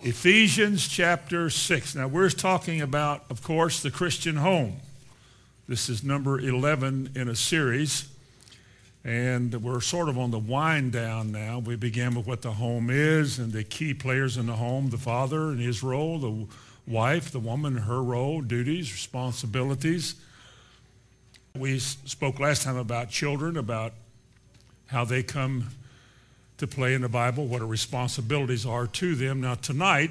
Ephesians chapter 6. Now, we're talking about, of course, the Christian home. This is number 11 in a series, and we're sort of on the wind down now. We began with what the home is and the key players in the home the father and his role, the wife, the woman, her role, duties, responsibilities. We spoke last time about children, about how they come to play in the Bible, what our responsibilities are to them. Now, tonight,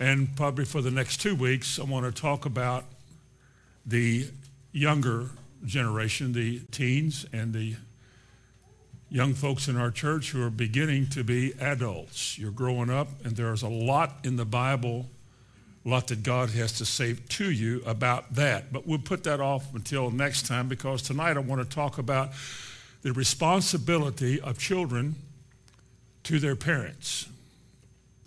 and probably for the next two weeks, I want to talk about the younger generation, the teens and the young folks in our church who are beginning to be adults. You're growing up, and there's a lot in the Bible, a lot that God has to say to you about that. But we'll put that off until next time because tonight I want to talk about the responsibility of children to their parents.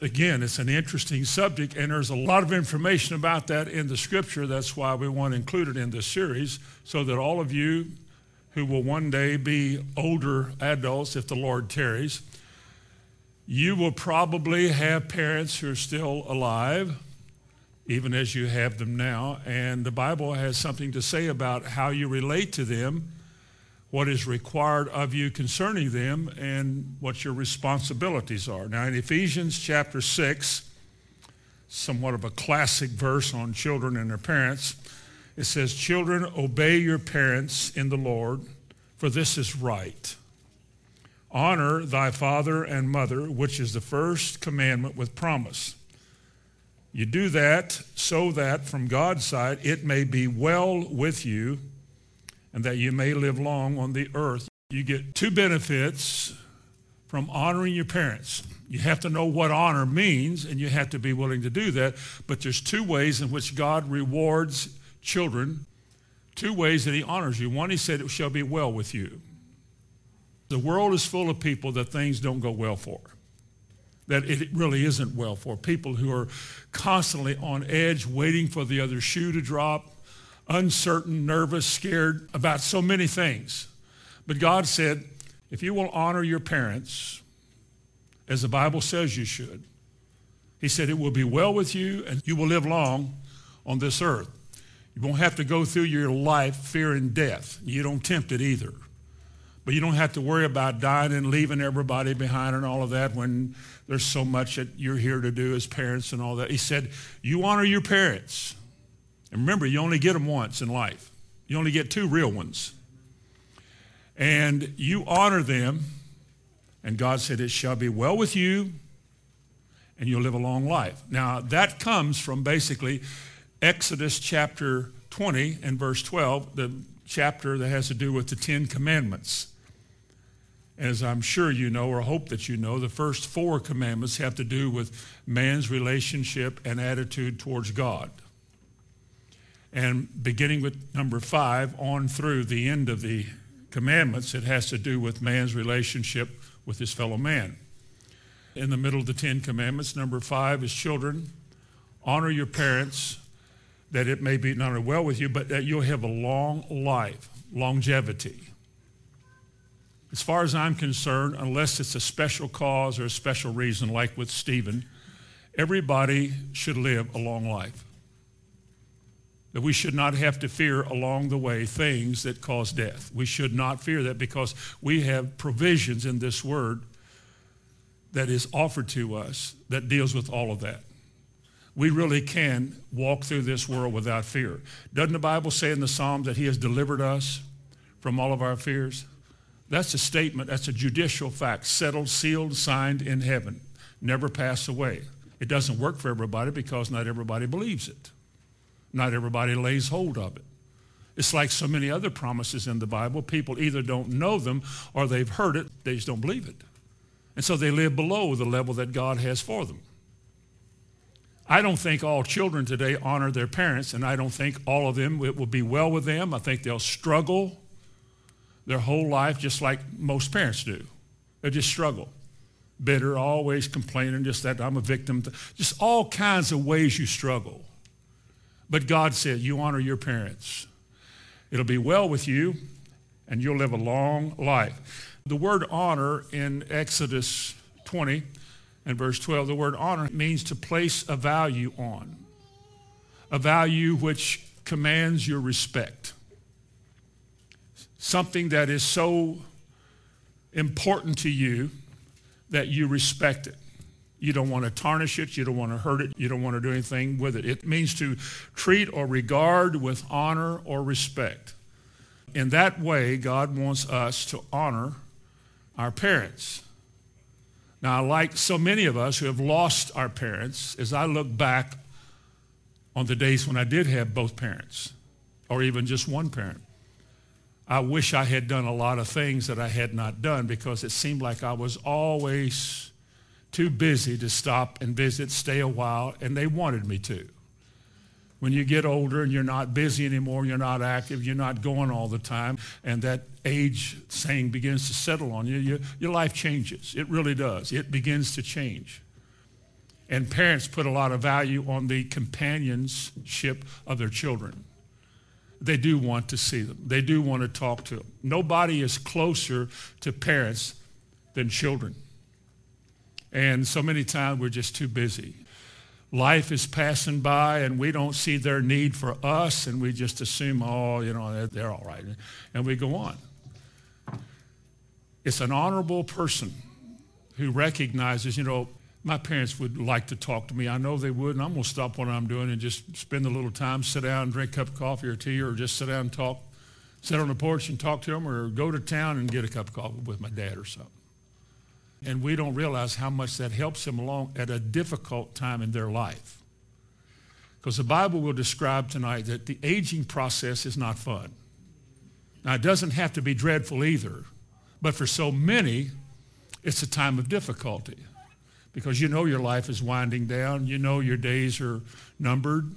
Again, it's an interesting subject, and there's a lot of information about that in the scripture. That's why we want to include it in this series, so that all of you who will one day be older adults, if the Lord tarries, you will probably have parents who are still alive, even as you have them now. And the Bible has something to say about how you relate to them what is required of you concerning them and what your responsibilities are. Now, in Ephesians chapter 6, somewhat of a classic verse on children and their parents, it says, Children, obey your parents in the Lord, for this is right. Honor thy father and mother, which is the first commandment with promise. You do that so that from God's side it may be well with you and that you may live long on the earth. You get two benefits from honoring your parents. You have to know what honor means, and you have to be willing to do that. But there's two ways in which God rewards children, two ways that he honors you. One, he said, it shall be well with you. The world is full of people that things don't go well for, that it really isn't well for. People who are constantly on edge, waiting for the other shoe to drop, uncertain, nervous, scared about so many things. But God said, if you will honor your parents, as the Bible says you should, he said, it will be well with you and you will live long on this earth. You won't have to go through your life fearing death. You don't tempt it either. But you don't have to worry about dying and leaving everybody behind and all of that when there's so much that you're here to do as parents and all that. He said, you honor your parents. And remember, you only get them once in life. You only get two real ones. And you honor them, and God said, It shall be well with you, and you'll live a long life. Now, that comes from basically Exodus chapter 20 and verse 12, the chapter that has to do with the Ten Commandments. As I'm sure you know, or hope that you know, the first four commandments have to do with man's relationship and attitude towards God. And beginning with number five on through the end of the commandments, it has to do with man's relationship with his fellow man. In the middle of the Ten Commandments, number five is children, honor your parents, that it may be not only well with you, but that you'll have a long life, longevity. As far as I'm concerned, unless it's a special cause or a special reason, like with Stephen, everybody should live a long life that we should not have to fear along the way things that cause death. We should not fear that because we have provisions in this word that is offered to us that deals with all of that. We really can walk through this world without fear. Doesn't the Bible say in the Psalms that he has delivered us from all of our fears? That's a statement, that's a judicial fact, settled, sealed, signed in heaven, never pass away. It doesn't work for everybody because not everybody believes it. Not everybody lays hold of it. It's like so many other promises in the Bible. People either don't know them or they've heard it, they just don't believe it. And so they live below the level that God has for them. I don't think all children today honor their parents, and I don't think all of them, it will be well with them. I think they'll struggle their whole life just like most parents do. They'll just struggle. Bitter, always complaining, just that I'm a victim. Just all kinds of ways you struggle. But God said, You honor your parents. It'll be well with you, and you'll live a long life. The word honor in Exodus 20 and verse 12. The word honor means to place a value on, a value which commands your respect. Something that is so important to you that you respect it. You don't want to tarnish it. You don't want to hurt it. You don't want to do anything with it. It means to treat or regard with honor or respect. In that way, God wants us to honor our parents. Now, like so many of us who have lost our parents, as I look back on the days when I did have both parents, or even just one parent, I wish I had done a lot of things that I had not done because it seemed like I was always too busy to stop and visit, stay a while, and they wanted me to. When you get older and you're not busy anymore, you're not active, you're not going all the time, and that age saying begins to settle on you, you your life changes. It really does. It begins to change. And parents put a lot of value on the companionship of their children. They do want to see them. They do want to talk to them. Nobody is closer to parents than children. And so many times we're just too busy. Life is passing by and we don't see their need for us and we just assume, oh, you know, they're, they're all right. And we go on. It's an honorable person who recognizes, you know, my parents would like to talk to me. I know they would, and I'm going to stop what I'm doing and just spend a little time, sit down, drink a cup of coffee or tea, or just sit down and talk, sit on the porch and talk to them, or go to town and get a cup of coffee with my dad or something. And we don't realize how much that helps them along at a difficult time in their life. Because the Bible will describe tonight that the aging process is not fun. Now, it doesn't have to be dreadful either, but for so many, it's a time of difficulty because you know your life is winding down. You know your days are numbered.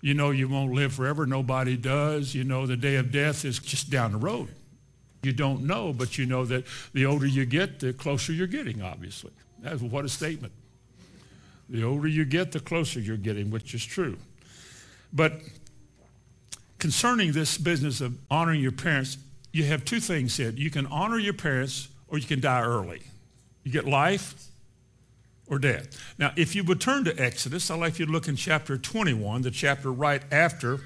You know you won't live forever. Nobody does. You know the day of death is just down the road. You don't know, but you know that the older you get, the closer you're getting, obviously. That's what a statement. The older you get, the closer you're getting, which is true. But concerning this business of honoring your parents, you have two things said. You can honor your parents or you can die early. You get life or death. Now, if you would turn to Exodus, I'd like you to look in chapter 21, the chapter right after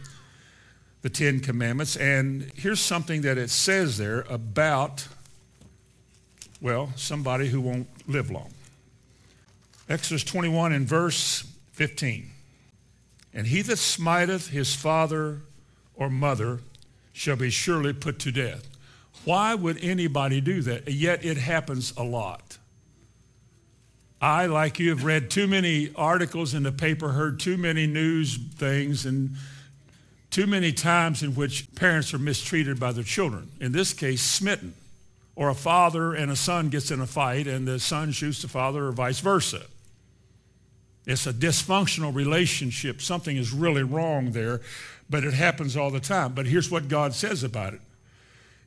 the Ten Commandments. And here's something that it says there about, well, somebody who won't live long. Exodus 21 and verse 15. And he that smiteth his father or mother shall be surely put to death. Why would anybody do that? Yet it happens a lot. I, like you, have read too many articles in the paper, heard too many news things, and too many times in which parents are mistreated by their children. In this case, smitten. Or a father and a son gets in a fight and the son shoots the father or vice versa. It's a dysfunctional relationship. Something is really wrong there, but it happens all the time. But here's what God says about it.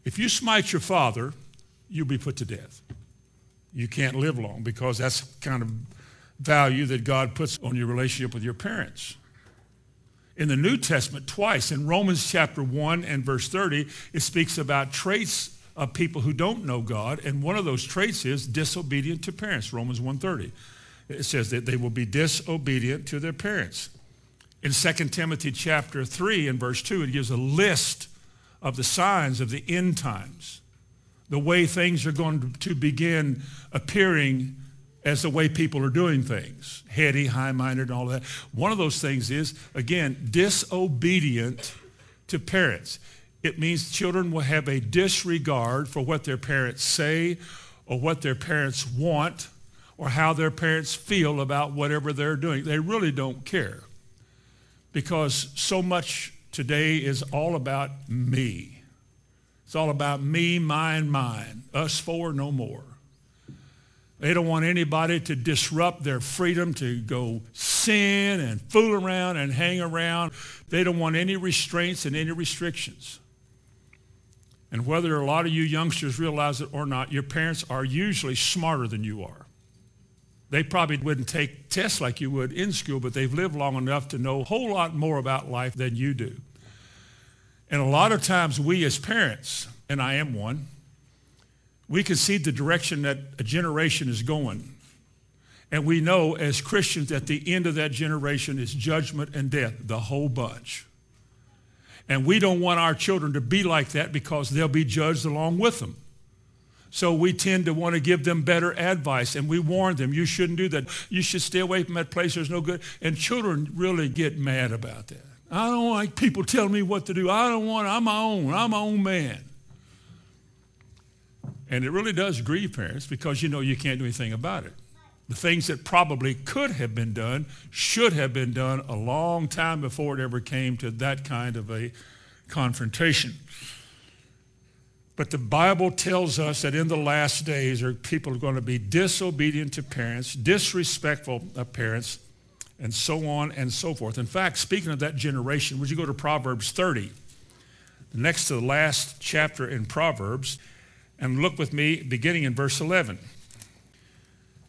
If you smite your father, you'll be put to death. You can't live long because that's kind of value that God puts on your relationship with your parents in the New Testament twice. In Romans chapter 1 and verse 30, it speaks about traits of people who don't know God, and one of those traits is disobedient to parents, Romans 1.30. It says that they will be disobedient to their parents. In 2 Timothy chapter 3 and verse 2, it gives a list of the signs of the end times, the way things are going to begin appearing as the way people are doing things, heady, high-minded, and all that. One of those things is, again, disobedient to parents. It means children will have a disregard for what their parents say or what their parents want or how their parents feel about whatever they're doing. They really don't care because so much today is all about me. It's all about me, mine, mine, us four, no more. They don't want anybody to disrupt their freedom to go sin and fool around and hang around. They don't want any restraints and any restrictions. And whether a lot of you youngsters realize it or not, your parents are usually smarter than you are. They probably wouldn't take tests like you would in school, but they've lived long enough to know a whole lot more about life than you do. And a lot of times we as parents, and I am one, we can see the direction that a generation is going. And we know as Christians that the end of that generation is judgment and death, the whole bunch. And we don't want our children to be like that because they'll be judged along with them. So we tend to want to give them better advice and we warn them, you shouldn't do that. You should stay away from that place. There's no good. And children really get mad about that. I don't like people telling me what to do. I don't want, I'm my own. I'm my own man. And it really does grieve parents because you know you can't do anything about it. The things that probably could have been done should have been done a long time before it ever came to that kind of a confrontation. But the Bible tells us that in the last days, are people are going to be disobedient to parents, disrespectful of parents, and so on and so forth. In fact, speaking of that generation, would you go to Proverbs 30, next to the last chapter in Proverbs, and look with me beginning in verse 11.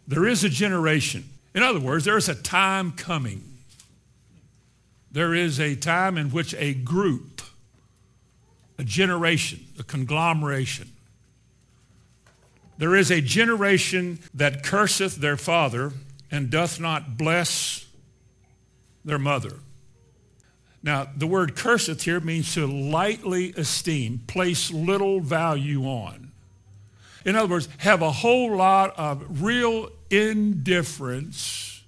There is a generation. In other words, there is a time coming. There is a time in which a group, a generation, a conglomeration, there is a generation that curseth their father and doth not bless their mother. Now, the word curseth here means to lightly esteem, place little value on. In other words, have a whole lot of real indifference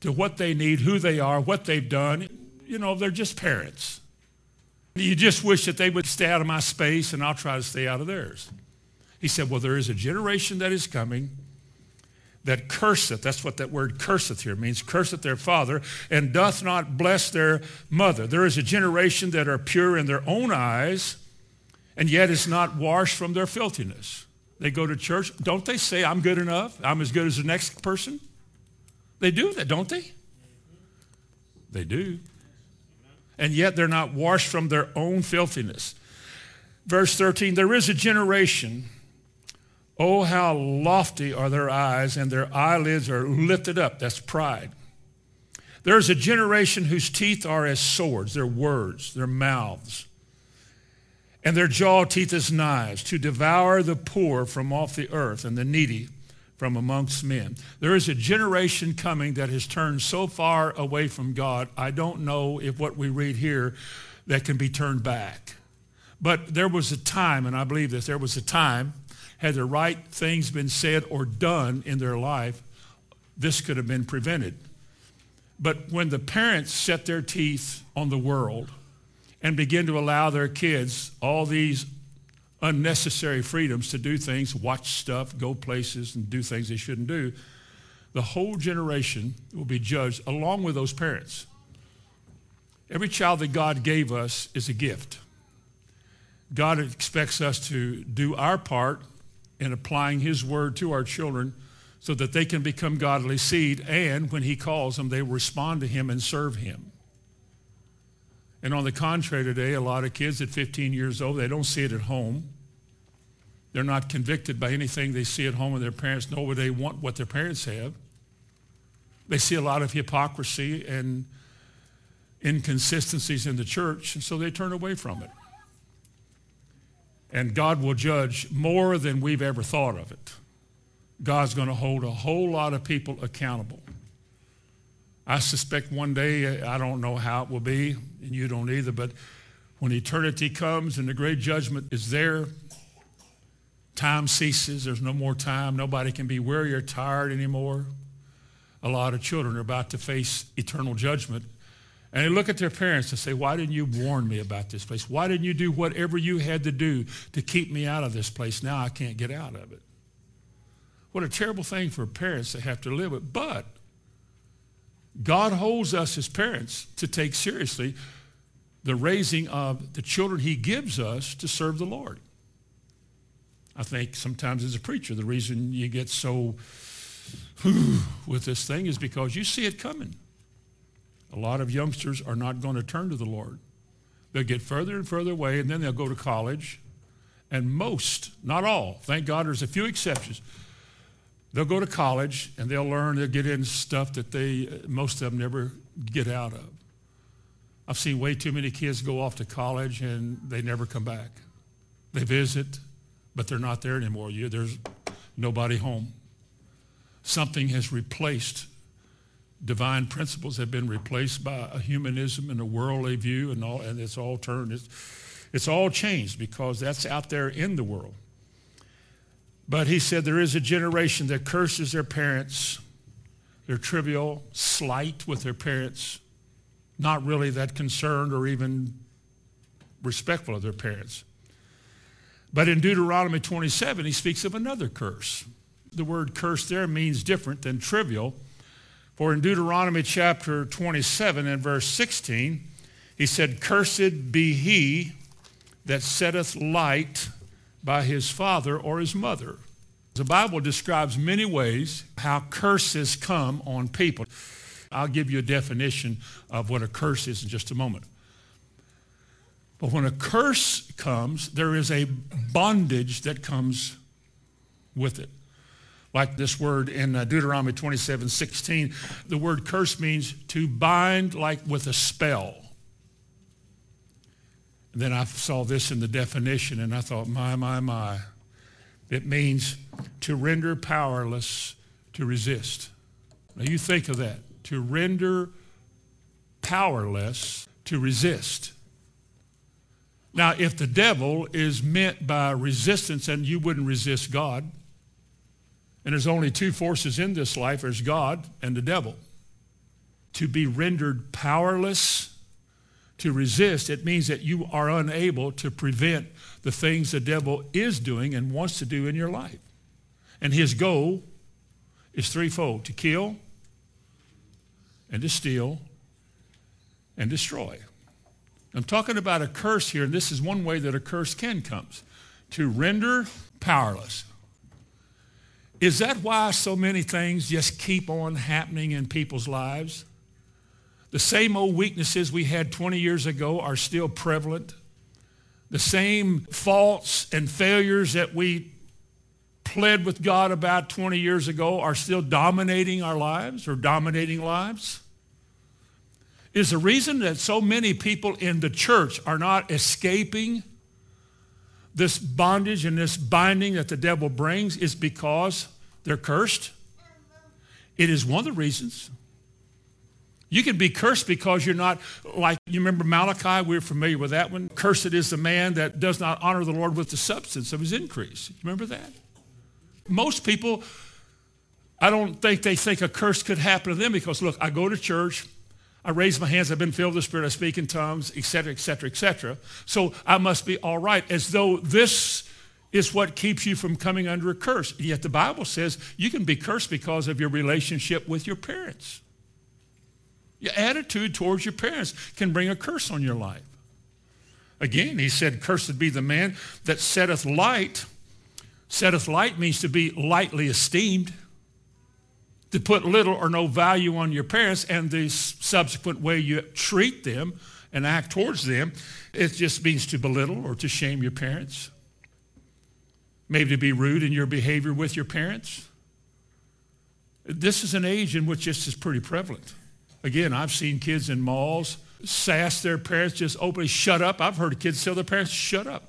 to what they need, who they are, what they've done. You know, they're just parents. You just wish that they would stay out of my space and I'll try to stay out of theirs. He said, well, there is a generation that is coming that curseth, that's what that word curseth here means, curseth their father, and doth not bless their mother. There is a generation that are pure in their own eyes, and yet is not washed from their filthiness. They go to church. Don't they say, I'm good enough? I'm as good as the next person? They do that, don't they? They do. And yet they're not washed from their own filthiness. Verse 13 There is a generation, oh, how lofty are their eyes, and their eyelids are lifted up. That's pride. There's a generation whose teeth are as swords, their words, their mouths and their jaw teeth as knives, to devour the poor from off the earth and the needy from amongst men. There is a generation coming that has turned so far away from God, I don't know if what we read here that can be turned back. But there was a time, and I believe this, there was a time, had the right things been said or done in their life, this could have been prevented. But when the parents set their teeth on the world, and begin to allow their kids all these unnecessary freedoms to do things, watch stuff, go places, and do things they shouldn't do, the whole generation will be judged along with those parents. Every child that God gave us is a gift. God expects us to do our part in applying his word to our children so that they can become godly seed and when he calls them, they respond to him and serve him. And on the contrary today, a lot of kids at 15 years old, they don't see it at home. They're not convicted by anything they see at home with their parents, nor would they want what their parents have. They see a lot of hypocrisy and inconsistencies in the church, and so they turn away from it. And God will judge more than we've ever thought of it. God's going to hold a whole lot of people accountable. I suspect one day, I don't know how it will be, and you don't either, but when eternity comes and the great judgment is there, time ceases. There's no more time. Nobody can be weary or tired anymore. A lot of children are about to face eternal judgment. And they look at their parents and say, why didn't you warn me about this place? Why didn't you do whatever you had to do to keep me out of this place? Now I can't get out of it. What a terrible thing for parents to have to live with. But God holds us as parents to take seriously the raising of the children he gives us to serve the Lord. I think sometimes as a preacher, the reason you get so with this thing is because you see it coming. A lot of youngsters are not going to turn to the Lord. They'll get further and further away, and then they'll go to college. And most, not all, thank God there's a few exceptions, They'll go to college and they'll learn, they'll get into stuff that they, most of them never get out of. I've seen way too many kids go off to college and they never come back. They visit, but they're not there anymore. You, there's nobody home. something has replaced divine principles have been replaced by a humanism and a worldly view and all and it's all turned it's, it's all changed because that's out there in the world but he said there is a generation that curses their parents they're trivial slight with their parents not really that concerned or even respectful of their parents. But in deuteronomy 27 he speaks of another curse. The word curse there means different than trivial. For in Deuteronomy chapter 27 and verse 16, he said, Cursed be he that setteth light by his father or his mother. The Bible describes many ways how curses come on people. I'll give you a definition of what a curse is in just a moment. But when a curse comes, there is a bondage that comes with it like this word in uh, Deuteronomy 27, 16. The word curse means to bind like with a spell. Then I saw this in the definition and I thought, my, my, my. It means to render powerless, to resist. Now you think of that. To render powerless, to resist. Now, if the devil is meant by resistance and you wouldn't resist God, and there's only two forces in this life there's God and the devil. To be rendered powerless to resist, it means that you are unable to prevent the things the devil is doing and wants to do in your life. And his goal is threefold to kill, and to steal, and destroy. I'm talking about a curse here, and this is one way that a curse can come to render powerless. Is that why so many things just keep on happening in people's lives? The same old weaknesses we had 20 years ago are still prevalent. The same faults and failures that we pled with God about 20 years ago are still dominating our lives or dominating lives? Is the reason that so many people in the church are not escaping this bondage and this binding that the devil brings is because they're cursed. It is one of the reasons. You can be cursed because you're not like, you remember Malachi? We're familiar with that one. Cursed is the man that does not honor the Lord with the substance of his increase. Remember that? Most people, I don't think they think a curse could happen to them because, look, I go to church, I raise my hands, I've been filled with the Spirit, I speak in tongues, etc., etc., etc. So I must be all right, as though this is what keeps you from coming under a curse. Yet the Bible says you can be cursed because of your relationship with your parents. Your attitude towards your parents can bring a curse on your life. Again, he said, Cursed be the man that setteth light. Setteth light means to be lightly esteemed to put little or no value on your parents and the subsequent way you treat them and act towards them, it just means to belittle or to shame your parents. Maybe to be rude in your behavior with your parents. This is an age in which this is pretty prevalent. Again, I've seen kids in malls sass their parents just openly shut up. I've heard kids tell their parents, shut up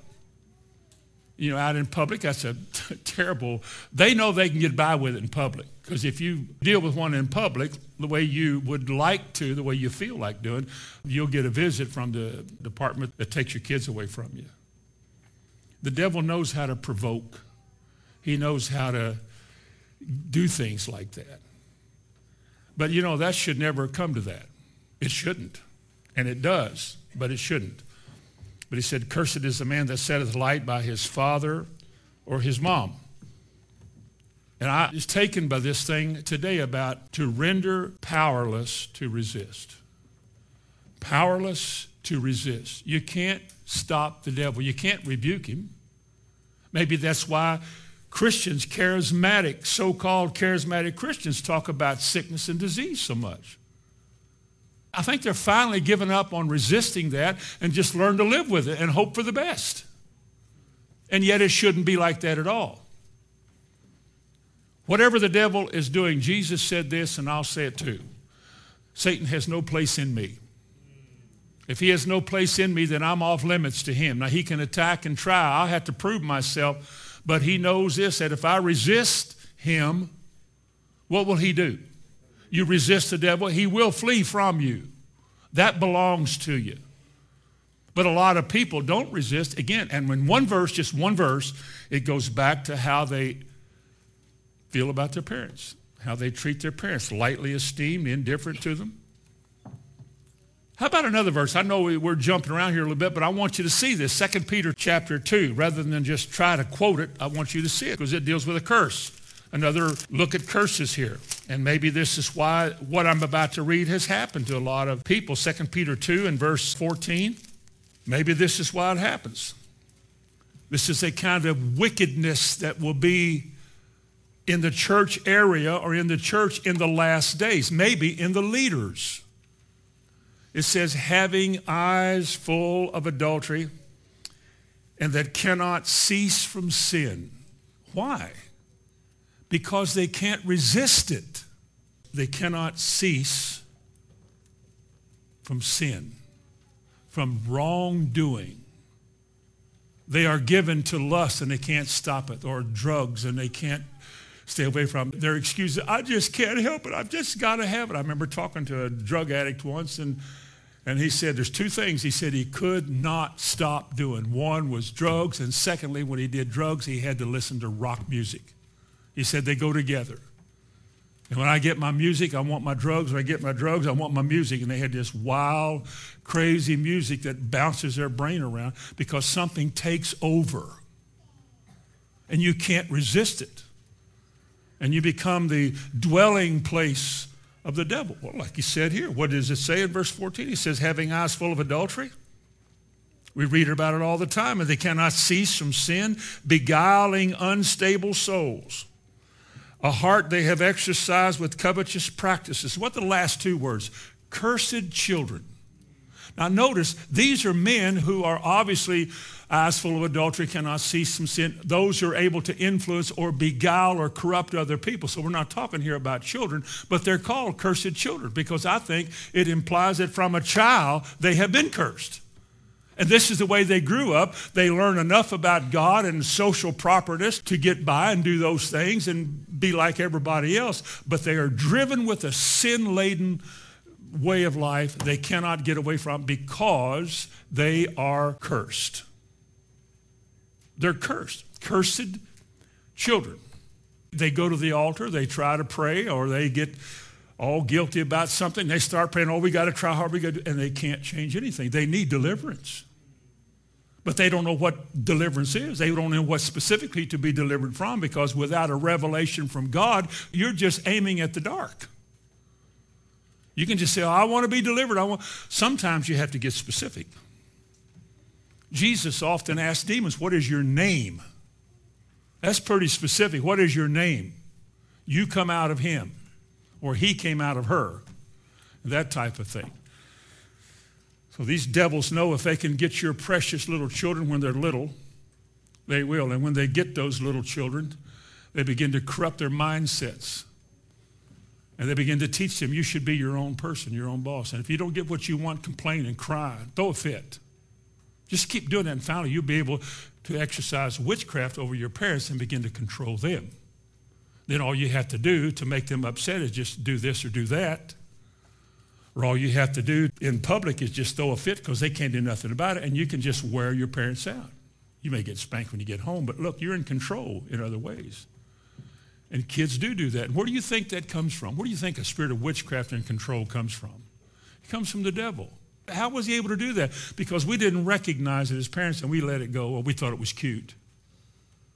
you know, out in public, that's a t- terrible. They know they can get by with it in public because if you deal with one in public the way you would like to, the way you feel like doing, you'll get a visit from the department that takes your kids away from you. The devil knows how to provoke. He knows how to do things like that. But you know, that should never come to that. It shouldn't. And it does, but it shouldn't. But he said, Cursed is the man that setteth light by his father or his mom. And I was taken by this thing today about to render powerless to resist. Powerless to resist. You can't stop the devil. You can't rebuke him. Maybe that's why Christians, charismatic, so-called charismatic Christians talk about sickness and disease so much. I think they're finally giving up on resisting that and just learn to live with it and hope for the best. And yet it shouldn't be like that at all. Whatever the devil is doing, Jesus said this, and I'll say it too. Satan has no place in me. If he has no place in me, then I'm off limits to him. Now, he can attack and try. I'll have to prove myself. But he knows this that if I resist him, what will he do? You resist the devil, he will flee from you. That belongs to you. But a lot of people don't resist. Again, and when one verse, just one verse, it goes back to how they feel about their parents, how they treat their parents, lightly esteemed, indifferent to them. How about another verse? I know we're jumping around here a little bit, but I want you to see this. 2 Peter chapter 2. Rather than just try to quote it, I want you to see it because it deals with a curse. Another look at curses here. And maybe this is why what I'm about to read has happened to a lot of people. 2 Peter 2 and verse 14. Maybe this is why it happens. This is a kind of wickedness that will be in the church area or in the church in the last days, maybe in the leaders. It says, having eyes full of adultery and that cannot cease from sin. Why? Because they can't resist it. They cannot cease from sin, from wrongdoing. They are given to lust and they can't stop it, or drugs and they can't stay away from their excuses. I just can't help it. I've just got to have it. I remember talking to a drug addict once, and, and he said there's two things he said he could not stop doing. One was drugs, and secondly, when he did drugs, he had to listen to rock music. He said they go together. And when I get my music, I want my drugs. When I get my drugs, I want my music. And they had this wild, crazy music that bounces their brain around because something takes over. And you can't resist it and you become the dwelling place of the devil. Well, like he said here, what does it say in verse 14? He says, having eyes full of adultery. We read about it all the time, and they cannot cease from sin, beguiling unstable souls. A heart they have exercised with covetous practices. What the last two words? Cursed children. Now notice, these are men who are obviously eyes full of adultery, cannot cease from sin. Those who are able to influence or beguile or corrupt other people. So we're not talking here about children, but they're called cursed children because I think it implies that from a child they have been cursed. And this is the way they grew up. They learn enough about God and social properness to get by and do those things and be like everybody else. But they are driven with a sin laden way of life they cannot get away from because they are cursed. They're cursed. Cursed children. They go to the altar, they try to pray, or they get all guilty about something. They start praying, oh, we got to try hard, we got and they can't change anything. They need deliverance. But they don't know what deliverance is. They don't know what specifically to be delivered from because without a revelation from God, you're just aiming at the dark. You can just say, oh, I want to be delivered. I want. Sometimes you have to get specific. Jesus often asked demons, What is your name? That's pretty specific. What is your name? You come out of him, or he came out of her. That type of thing. So these devils know if they can get your precious little children when they're little, they will. And when they get those little children, they begin to corrupt their mindsets. And they begin to teach them you should be your own person, your own boss. And if you don't get what you want, complain and cry. Throw a fit. Just keep doing that, and finally you'll be able to exercise witchcraft over your parents and begin to control them. Then all you have to do to make them upset is just do this or do that. Or all you have to do in public is just throw a fit because they can't do nothing about it, and you can just wear your parents out. You may get spanked when you get home, but look, you're in control in other ways. And kids do do that. And where do you think that comes from? Where do you think a spirit of witchcraft and control comes from? It comes from the devil. How was he able to do that? Because we didn't recognize it as parents and we let it go. Well, we thought it was cute.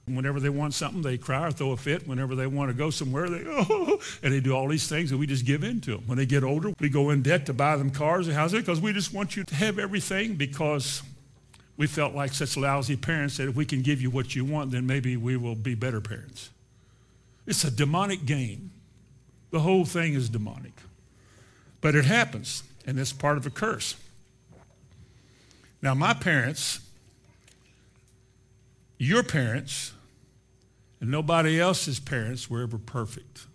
Whenever they want something, they cry or throw a fit. Whenever they want to go somewhere, they oh, and they do all these things, and we just give in to them. When they get older, we go in debt to buy them cars and houses because we just want you to have everything because we felt like such lousy parents that if we can give you what you want, then maybe we will be better parents. It's a demonic game. The whole thing is demonic. But it happens, and it's part of a curse. Now, my parents, your parents, and nobody else's parents were ever perfect.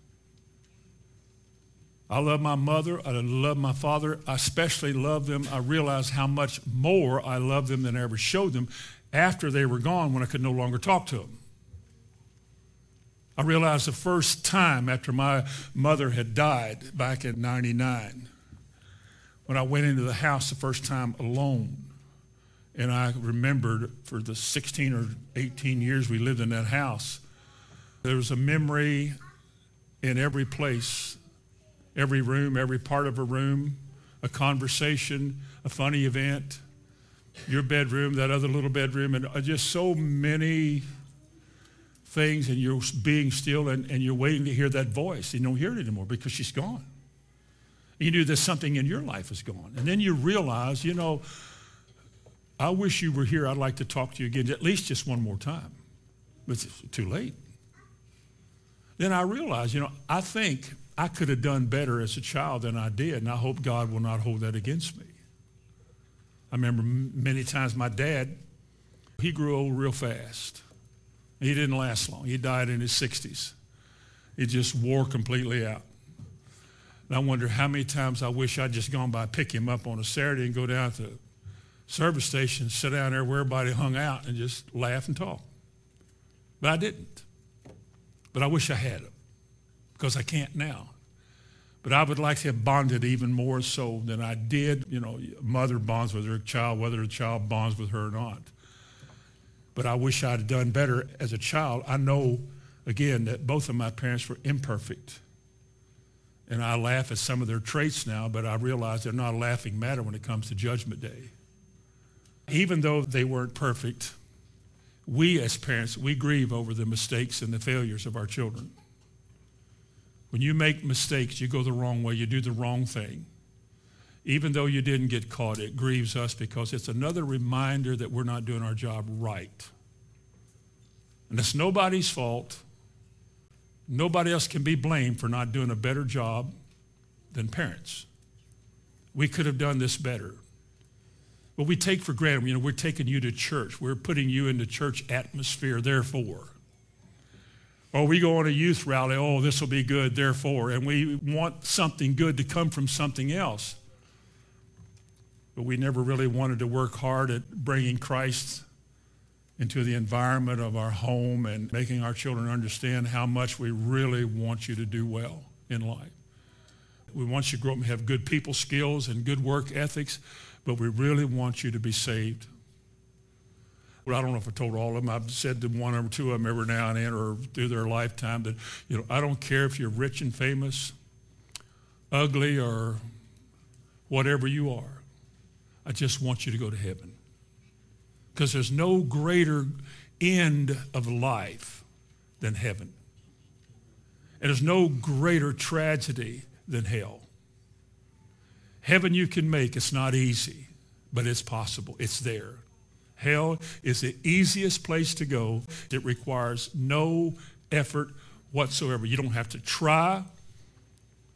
I love my mother. I love my father. I especially love them. I realize how much more I love them than I ever showed them after they were gone when I could no longer talk to them. I realized the first time after my mother had died back in 99, when I went into the house the first time alone, and I remembered for the 16 or 18 years we lived in that house, there was a memory in every place, every room, every part of a room, a conversation, a funny event, your bedroom, that other little bedroom, and uh, just so many things, and you're being still and, and you're waiting to hear that voice. You don't hear it anymore because she's gone. You knew that something in your life is gone. And then you realize, you know, I wish you were here. I'd like to talk to you again, at least just one more time. But it's too late. Then I realized, you know, I think I could have done better as a child than I did, and I hope God will not hold that against me. I remember many times my dad, he grew old real fast. He didn't last long. He died in his 60s. He just wore completely out. And I wonder how many times I wish I'd just gone by, pick him up on a Saturday and go down to the service station, sit down there where everybody hung out and just laugh and talk. But I didn't. But I wish I had it because I can't now. But I would like to have bonded even more so than I did. You know, mother bonds with her child, whether the child bonds with her or not. But I wish I'd done better as a child. I know, again, that both of my parents were imperfect. And I laugh at some of their traits now, but I realize they're not a laughing matter when it comes to Judgment Day. Even though they weren't perfect, we as parents, we grieve over the mistakes and the failures of our children. When you make mistakes, you go the wrong way, you do the wrong thing. Even though you didn't get caught, it grieves us because it's another reminder that we're not doing our job right. And it's nobody's fault. Nobody else can be blamed for not doing a better job than parents. We could have done this better. But we take for granted, you know, we're taking you to church. We're putting you in the church atmosphere, therefore. Or we go on a youth rally, oh, this will be good, therefore. And we want something good to come from something else. But we never really wanted to work hard at bringing Christ into the environment of our home and making our children understand how much we really want you to do well in life. We want you to grow up and have good people skills and good work ethics, but we really want you to be saved. Well, I don't know if I told all of them. I've said to one or two of them every now and then or through their lifetime that, you know, I don't care if you're rich and famous, ugly, or whatever you are. I just want you to go to heaven. Because there's no greater end of life than heaven. And there's no greater tragedy than hell. Heaven you can make. It's not easy, but it's possible. It's there. Hell is the easiest place to go. It requires no effort whatsoever. You don't have to try.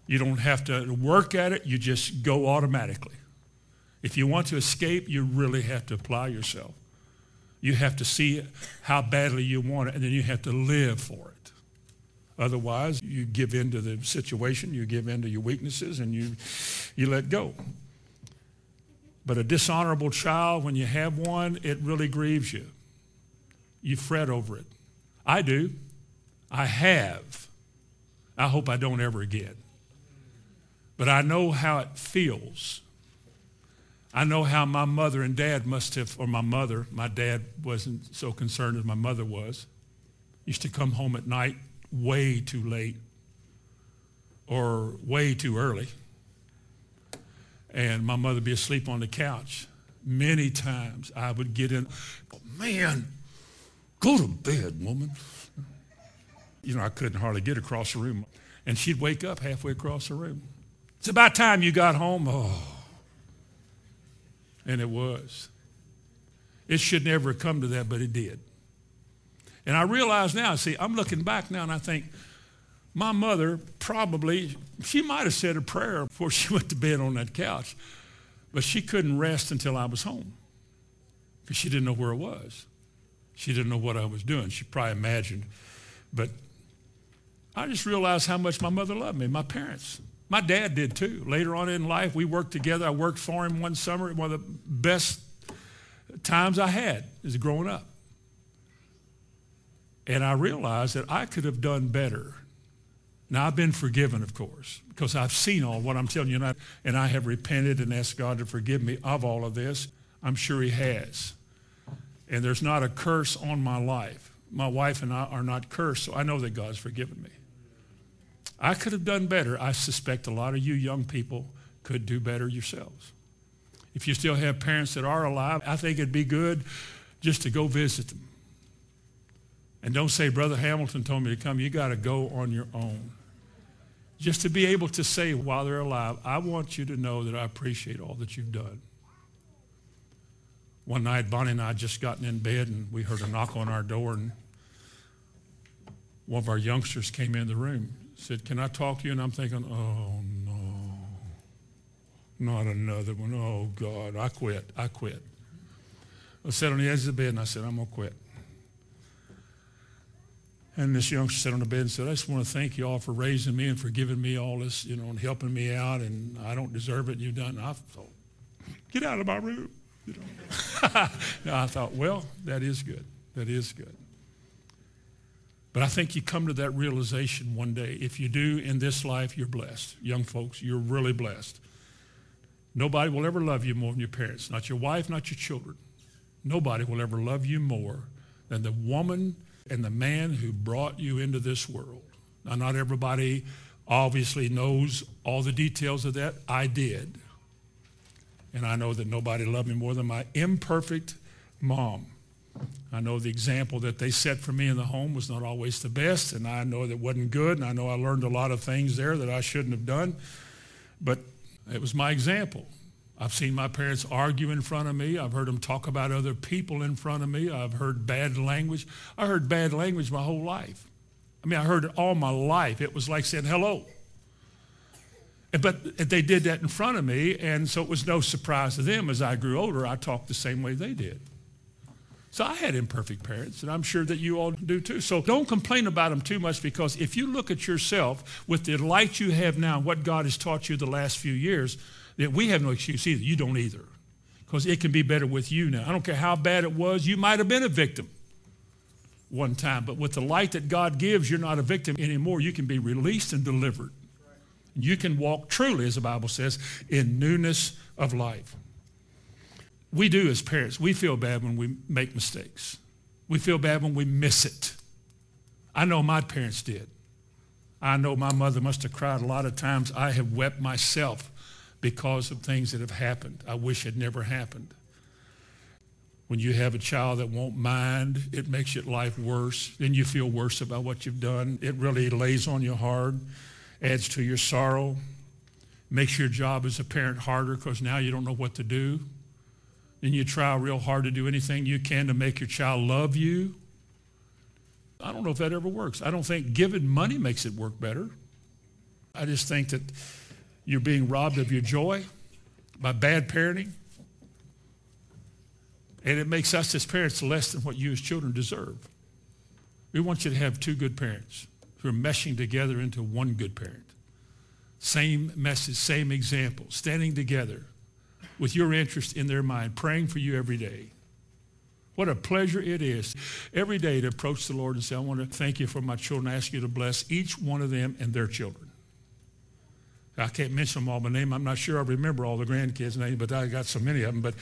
You don't have to work at it. You just go automatically. If you want to escape, you really have to apply yourself. You have to see how badly you want it, and then you have to live for it. Otherwise, you give in to the situation, you give in to your weaknesses, and you, you let go. But a dishonorable child, when you have one, it really grieves you. You fret over it. I do. I have. I hope I don't ever again. But I know how it feels. I know how my mother and dad must have, or my mother, my dad wasn't so concerned as my mother was, used to come home at night way too late or way too early. And my mother would be asleep on the couch. Many times I would get in, oh, man, go to bed, woman. You know, I couldn't hardly get across the room. And she'd wake up halfway across the room. It's about time you got home. Oh. And it was. It should never have come to that, but it did. And I realize now, see, I'm looking back now and I think, my mother probably, she might have said a prayer before she went to bed on that couch, but she couldn't rest until I was home because she didn't know where I was. She didn't know what I was doing. She probably imagined. But I just realized how much my mother loved me, my parents. My dad did too. Later on in life, we worked together. I worked for him one summer. One of the best times I had is growing up. And I realized that I could have done better. Now, I've been forgiven, of course, because I've seen all what I'm telling you, and I, and I have repented and asked God to forgive me of all of this. I'm sure he has. And there's not a curse on my life. My wife and I are not cursed, so I know that God's forgiven me. I could have done better. I suspect a lot of you young people could do better yourselves. If you still have parents that are alive, I think it'd be good just to go visit them. And don't say, Brother Hamilton told me to come. You got to go on your own. Just to be able to say while they're alive, I want you to know that I appreciate all that you've done. One night, Bonnie and I had just gotten in bed, and we heard a knock on our door, and one of our youngsters came in the room said, Can I talk to you? And I'm thinking, Oh, no. Not another one. Oh, God. I quit. I quit. I sat on the edge of the bed and I said, I'm going to quit. And this youngster sat on the bed and said, I just want to thank you all for raising me and for giving me all this, you know, and helping me out. And I don't deserve it. You've done. And I thought, get out of my room. You know. I thought, well, that is good. That is good. But I think you come to that realization one day. If you do in this life, you're blessed. Young folks, you're really blessed. Nobody will ever love you more than your parents. Not your wife, not your children. Nobody will ever love you more than the woman and the man who brought you into this world. Now, not everybody obviously knows all the details of that. I did. And I know that nobody loved me more than my imperfect mom. I know the example that they set for me in the home was not always the best, and I know that wasn't good, and I know I learned a lot of things there that I shouldn't have done, but it was my example. I've seen my parents argue in front of me. I've heard them talk about other people in front of me. I've heard bad language. I heard bad language my whole life. I mean, I heard it all my life. It was like saying hello. But they did that in front of me, and so it was no surprise to them as I grew older, I talked the same way they did. So I had imperfect parents, and I'm sure that you all do too. So don't complain about them too much because if you look at yourself with the light you have now, what God has taught you the last few years, that we have no excuse either. You don't either. Because it can be better with you now. I don't care how bad it was, you might have been a victim one time, but with the light that God gives, you're not a victim anymore. You can be released and delivered. You can walk truly, as the Bible says, in newness of life we do as parents. We feel bad when we make mistakes. We feel bad when we miss it. I know my parents did. I know my mother must have cried a lot of times. I have wept myself because of things that have happened. I wish had never happened. When you have a child that won't mind, it makes your life worse. Then you feel worse about what you've done. It really lays on you hard, adds to your sorrow, makes your job as a parent harder because now you don't know what to do and you try real hard to do anything you can to make your child love you. I don't know if that ever works. I don't think giving money makes it work better. I just think that you're being robbed of your joy by bad parenting. And it makes us as parents less than what you as children deserve. We want you to have two good parents who are meshing together into one good parent. Same message, same example, standing together, with your interest in their mind, praying for you every day. What a pleasure it is every day to approach the Lord and say, I want to thank you for my children. I ask you to bless each one of them and their children. I can't mention them all by name. I'm not sure I remember all the grandkids' names, but I got so many of them, but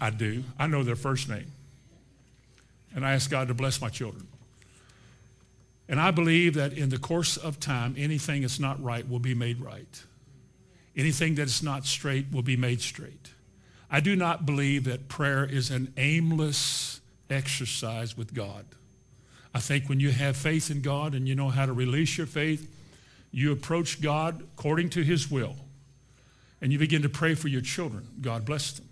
I do. I know their first name. And I ask God to bless my children. And I believe that in the course of time, anything that's not right will be made right. Anything that is not straight will be made straight. I do not believe that prayer is an aimless exercise with God. I think when you have faith in God and you know how to release your faith, you approach God according to his will. And you begin to pray for your children. God bless them.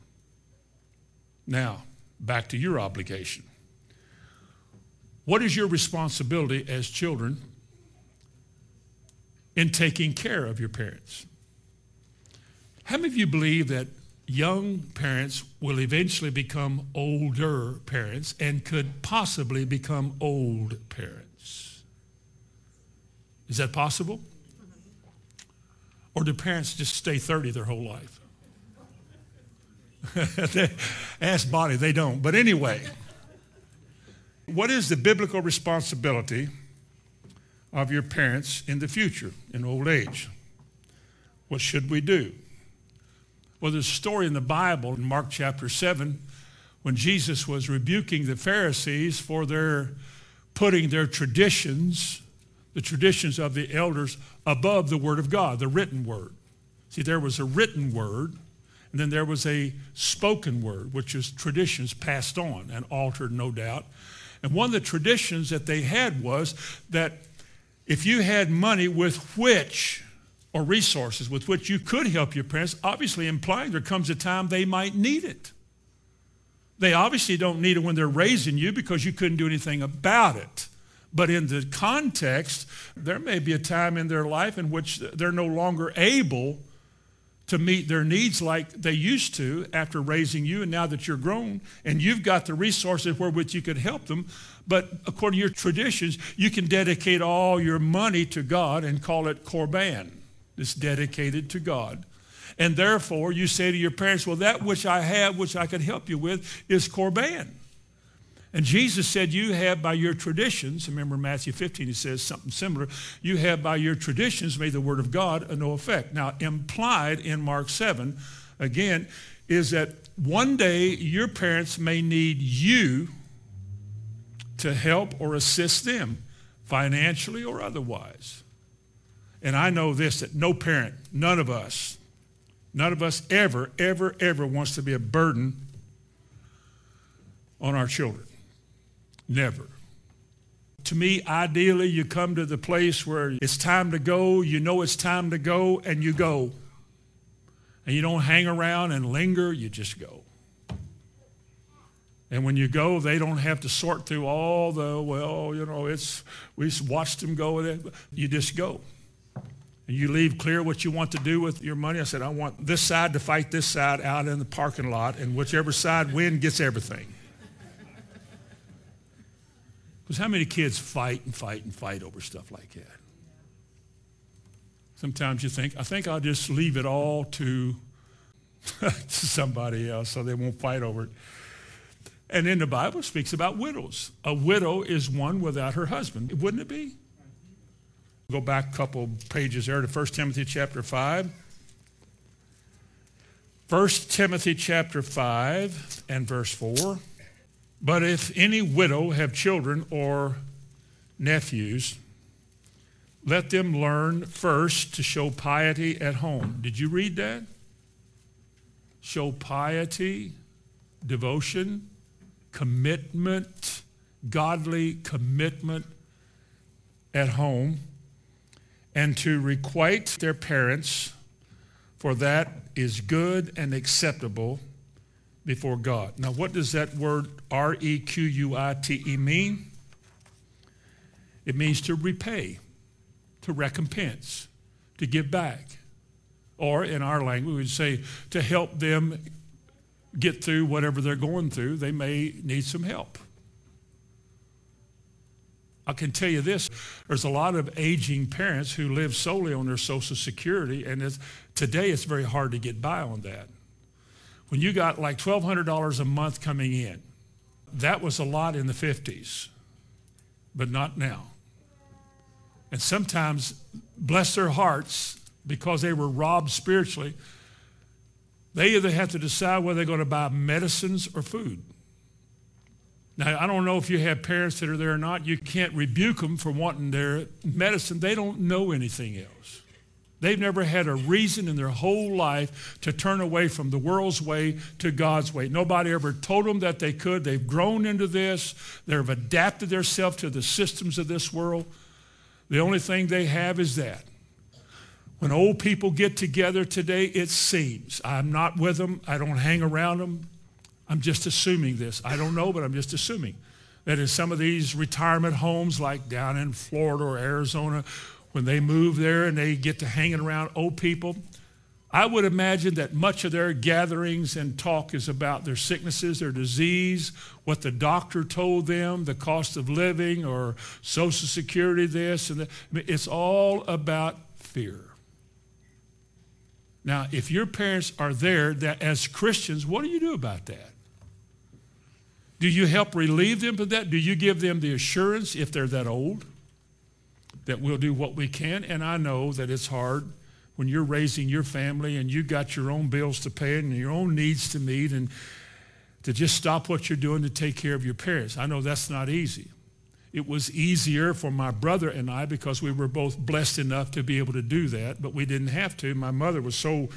Now, back to your obligation. What is your responsibility as children in taking care of your parents? How many of you believe that young parents will eventually become older parents and could possibly become old parents. Is that possible? Or do parents just stay 30 their whole life? Ask Bonnie, they don't. But anyway, What is the biblical responsibility of your parents in the future, in old age? What should we do? Well, there's a story in the Bible in Mark chapter 7 when Jesus was rebuking the Pharisees for their putting their traditions, the traditions of the elders, above the Word of God, the written Word. See, there was a written Word, and then there was a spoken Word, which is traditions passed on and altered, no doubt. And one of the traditions that they had was that if you had money with which, or resources with which you could help your parents, obviously implying there comes a time they might need it. They obviously don't need it when they're raising you because you couldn't do anything about it. But in the context, there may be a time in their life in which they're no longer able to meet their needs like they used to after raising you and now that you're grown and you've got the resources wherewith you could help them but according to your traditions you can dedicate all your money to god and call it korban it's dedicated to god and therefore, you say to your parents, Well, that which I have, which I can help you with, is Korban. And Jesus said, You have by your traditions, remember Matthew 15, he says something similar, you have by your traditions made the word of God a no effect. Now, implied in Mark 7, again, is that one day your parents may need you to help or assist them financially or otherwise. And I know this that no parent, none of us, None of us ever, ever, ever wants to be a burden on our children. Never. To me, ideally, you come to the place where it's time to go, you know it's time to go, and you go. And you don't hang around and linger, you just go. And when you go, they don't have to sort through all the, well, you know, it's, we watched them go. You just go and you leave clear what you want to do with your money. I said, I want this side to fight this side out in the parking lot, and whichever side wins gets everything. Because how many kids fight and fight and fight over stuff like that? Sometimes you think, I think I'll just leave it all to, to somebody else so they won't fight over it. And then the Bible speaks about widows. A widow is one without her husband. Wouldn't it be? Go back a couple pages there to 1 Timothy chapter 5. 1 Timothy chapter 5 and verse 4. But if any widow have children or nephews, let them learn first to show piety at home. Did you read that? Show piety, devotion, commitment, godly commitment at home and to requite their parents, for that is good and acceptable before God. Now, what does that word R E Q U I T E mean? It means to repay, to recompense, to give back. Or in our language, we would say to help them get through whatever they're going through. They may need some help. I can tell you this there's a lot of aging parents who live solely on their Social Security, and it's, today it's very hard to get by on that. When you got like $1,200 a month coming in, that was a lot in the 50s, but not now. And sometimes, bless their hearts, because they were robbed spiritually, they either have to decide whether they're going to buy medicines or food. Now, I don't know if you have parents that are there or not. You can't rebuke them for wanting their medicine. They don't know anything else. They've never had a reason in their whole life to turn away from the world's way to God's way. Nobody ever told them that they could. They've grown into this. They've adapted themselves to the systems of this world. The only thing they have is that. When old people get together today, it seems, I'm not with them, I don't hang around them, I'm just assuming this. I don't know, but I'm just assuming that in some of these retirement homes, like down in Florida or Arizona, when they move there and they get to hanging around old people, I would imagine that much of their gatherings and talk is about their sicknesses, their disease, what the doctor told them, the cost of living, or Social Security, this and that. It's all about fear. Now, if your parents are there, that as Christians, what do you do about that? Do you help relieve them of that? Do you give them the assurance, if they're that old, that we'll do what we can? And I know that it's hard when you're raising your family and you got your own bills to pay and your own needs to meet and to just stop what you're doing to take care of your parents. I know that's not easy. It was easier for my brother and I because we were both blessed enough to be able to do that, but we didn't have to. My mother was so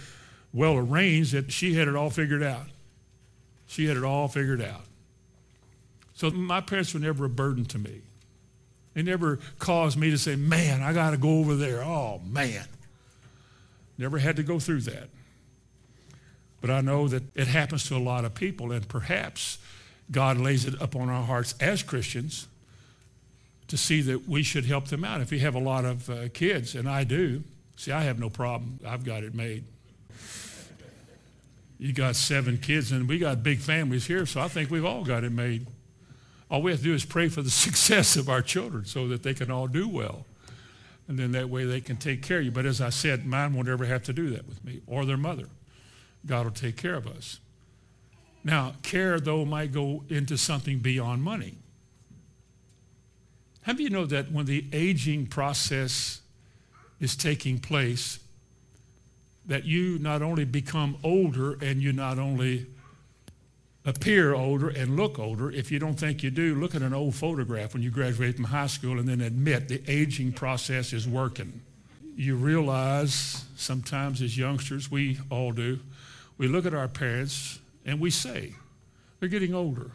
well arranged that she had it all figured out. She had it all figured out. So my parents were never a burden to me. They never caused me to say, man, I got to go over there. Oh, man. Never had to go through that. But I know that it happens to a lot of people, and perhaps God lays it upon our hearts as Christians to see that we should help them out. If you have a lot of uh, kids, and I do, see, I have no problem. I've got it made. You got seven kids, and we got big families here, so I think we've all got it made. All we have to do is pray for the success of our children so that they can all do well and then that way they can take care of you. But as I said, mine won't ever have to do that with me or their mother. God will take care of us. Now, care, though, might go into something beyond money. How do you know that when the aging process is taking place, that you not only become older and you not only appear older and look older. If you don't think you do, look at an old photograph when you graduate from high school and then admit the aging process is working. You realize sometimes as youngsters, we all do, we look at our parents and we say, they're getting older.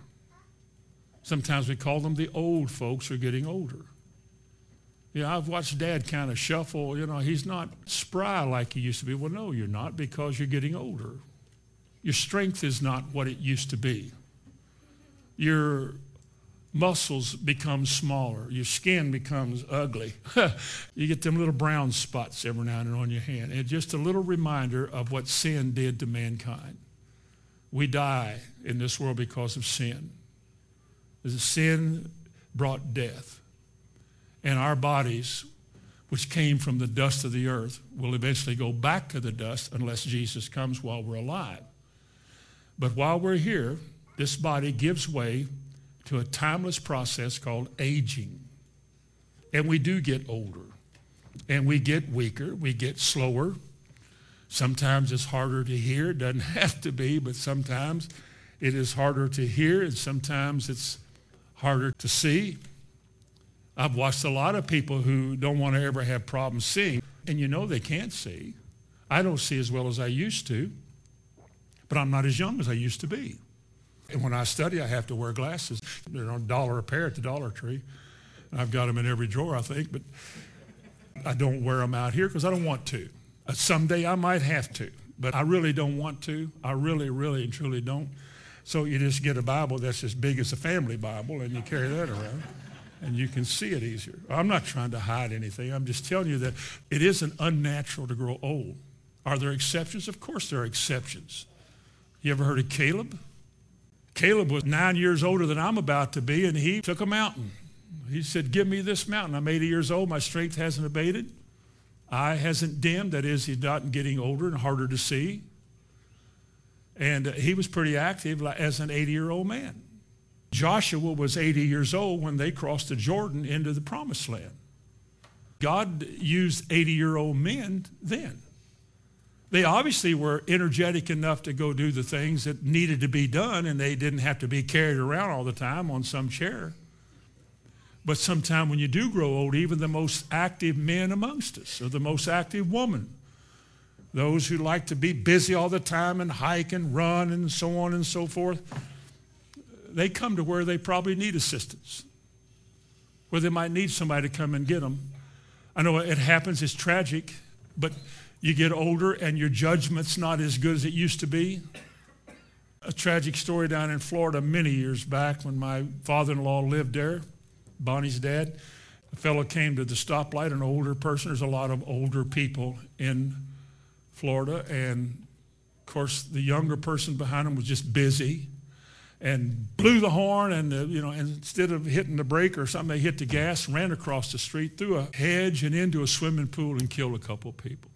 Sometimes we call them the old folks are getting older. Yeah, I've watched dad kind of shuffle. You know, he's not spry like he used to be. Well, no, you're not because you're getting older. Your strength is not what it used to be. Your muscles become smaller. Your skin becomes ugly. you get them little brown spots every now and then on your hand. And just a little reminder of what sin did to mankind. We die in this world because of sin. Sin brought death. And our bodies, which came from the dust of the earth, will eventually go back to the dust unless Jesus comes while we're alive. But while we're here, this body gives way to a timeless process called aging. And we do get older. And we get weaker. We get slower. Sometimes it's harder to hear. It doesn't have to be, but sometimes it is harder to hear and sometimes it's harder to see. I've watched a lot of people who don't want to ever have problems seeing, and you know they can't see. I don't see as well as I used to. But I'm not as young as I used to be. And when I study, I have to wear glasses. They're a dollar a pair at the Dollar Tree. I've got them in every drawer, I think, but I don't wear them out here because I don't want to. Uh, someday I might have to, but I really don't want to. I really, really, and truly don't. So you just get a Bible that's as big as a family Bible and you carry that around and you can see it easier. I'm not trying to hide anything. I'm just telling you that it isn't unnatural to grow old. Are there exceptions? Of course there are exceptions. You ever heard of Caleb? Caleb was nine years older than I'm about to be, and he took a mountain. He said, Give me this mountain. I'm 80 years old. My strength hasn't abated. Eye hasn't dimmed. That is, he's not getting older and harder to see. And uh, he was pretty active as an 80 year old man. Joshua was 80 years old when they crossed the Jordan into the promised land. God used 80 year old men then. They obviously were energetic enough to go do the things that needed to be done, and they didn't have to be carried around all the time on some chair. But sometime when you do grow old, even the most active men amongst us, or the most active woman, those who like to be busy all the time and hike and run and so on and so forth, they come to where they probably need assistance, where they might need somebody to come and get them. I know it happens, it's tragic, but you get older and your judgment's not as good as it used to be. A tragic story down in Florida many years back when my father-in-law lived there, Bonnie's dad. A fellow came to the stoplight, an older person. There's a lot of older people in Florida. And of course, the younger person behind him was just busy and blew the horn and uh, you know instead of hitting the brake or something they hit the gas ran across the street through a hedge and into a swimming pool and killed a couple of people